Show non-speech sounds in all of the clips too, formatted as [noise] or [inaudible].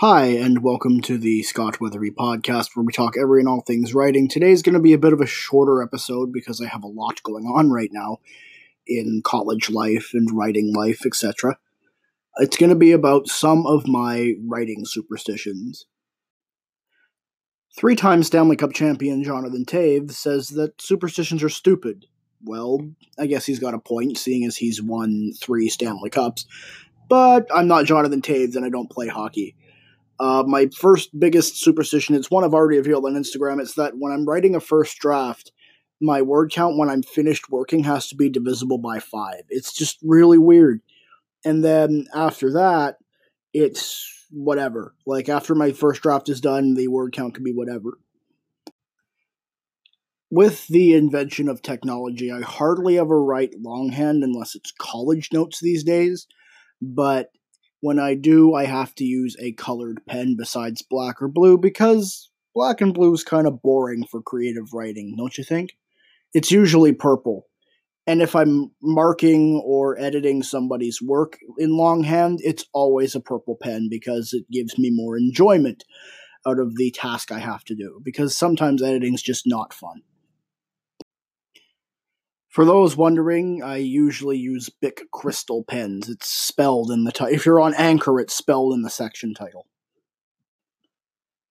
Hi, and welcome to the Scott Weathery podcast where we talk every and all things writing. Today's going to be a bit of a shorter episode because I have a lot going on right now in college life and writing life, etc. It's going to be about some of my writing superstitions. Three time Stanley Cup champion Jonathan Toews says that superstitions are stupid. Well, I guess he's got a point, seeing as he's won three Stanley Cups. But I'm not Jonathan Toews and I don't play hockey. Uh, my first biggest superstition, it's one I've already revealed on Instagram, it's that when I'm writing a first draft, my word count when I'm finished working has to be divisible by five. It's just really weird. And then after that, it's whatever. Like after my first draft is done, the word count can be whatever. With the invention of technology, I hardly ever write longhand unless it's college notes these days. But when I do, I have to use a colored pen besides black or blue because black and blue is kind of boring for creative writing, don't you think? It's usually purple. And if I'm marking or editing somebody's work in longhand, it's always a purple pen because it gives me more enjoyment out of the task I have to do. Because sometimes editing's just not fun. For those wondering, I usually use Bic Crystal pens. It's spelled in the title. If you're on Anchor, it's spelled in the section title.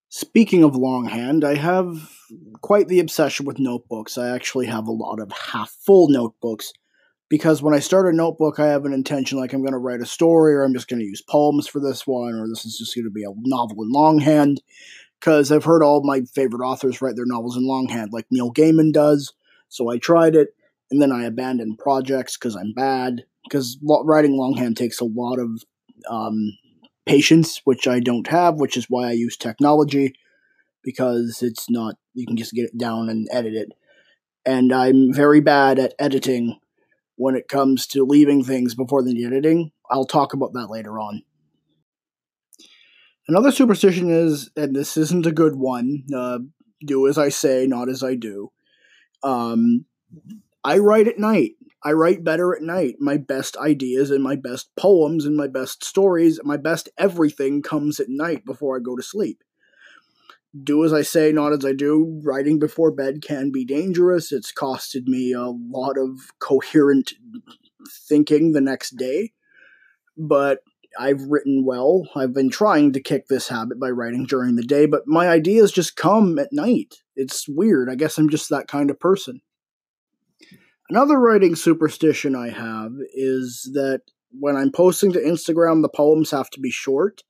Speaking of longhand, I have quite the obsession with notebooks. I actually have a lot of half full notebooks because when I start a notebook, I have an intention like I'm going to write a story or I'm just going to use poems for this one or this is just going to be a novel in longhand because I've heard all my favorite authors write their novels in longhand, like Neil Gaiman does. So I tried it and then I abandon projects because I'm bad. Because writing longhand takes a lot of um, patience, which I don't have, which is why I use technology because it's not, you can just get it down and edit it. And I'm very bad at editing when it comes to leaving things before the editing. I'll talk about that later on. Another superstition is, and this isn't a good one, uh, do as I say, not as I do. Um, I write at night. I write better at night. My best ideas and my best poems and my best stories, my best everything comes at night before I go to sleep. Do as I say, not as I do. Writing before bed can be dangerous. It's costed me a lot of coherent thinking the next day. But I've written well. I've been trying to kick this habit by writing during the day, but my ideas just come at night. It's weird. I guess I'm just that kind of person. Another writing superstition I have is that when I'm posting to Instagram, the poems have to be short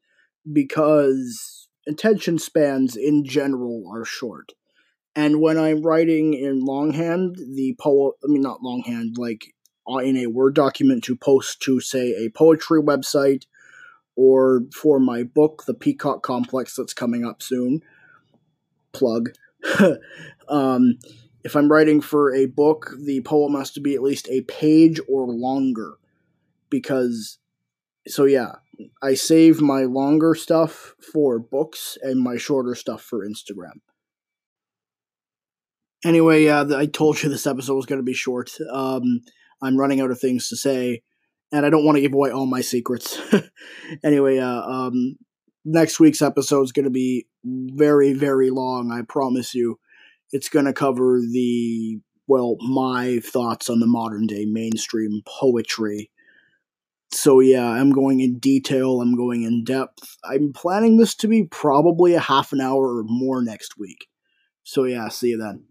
because attention spans in general are short. And when I'm writing in longhand, the poem, I mean, not longhand, like uh, in a Word document to post to, say, a poetry website or for my book, The Peacock Complex, that's coming up soon. Plug. [laughs] um, if I'm writing for a book, the poem has to be at least a page or longer. Because, so yeah, I save my longer stuff for books and my shorter stuff for Instagram. Anyway, yeah, I told you this episode was going to be short. Um, I'm running out of things to say, and I don't want to give away all my secrets. [laughs] anyway, uh, um, next week's episode is going to be very, very long, I promise you. It's going to cover the, well, my thoughts on the modern day mainstream poetry. So, yeah, I'm going in detail, I'm going in depth. I'm planning this to be probably a half an hour or more next week. So, yeah, see you then.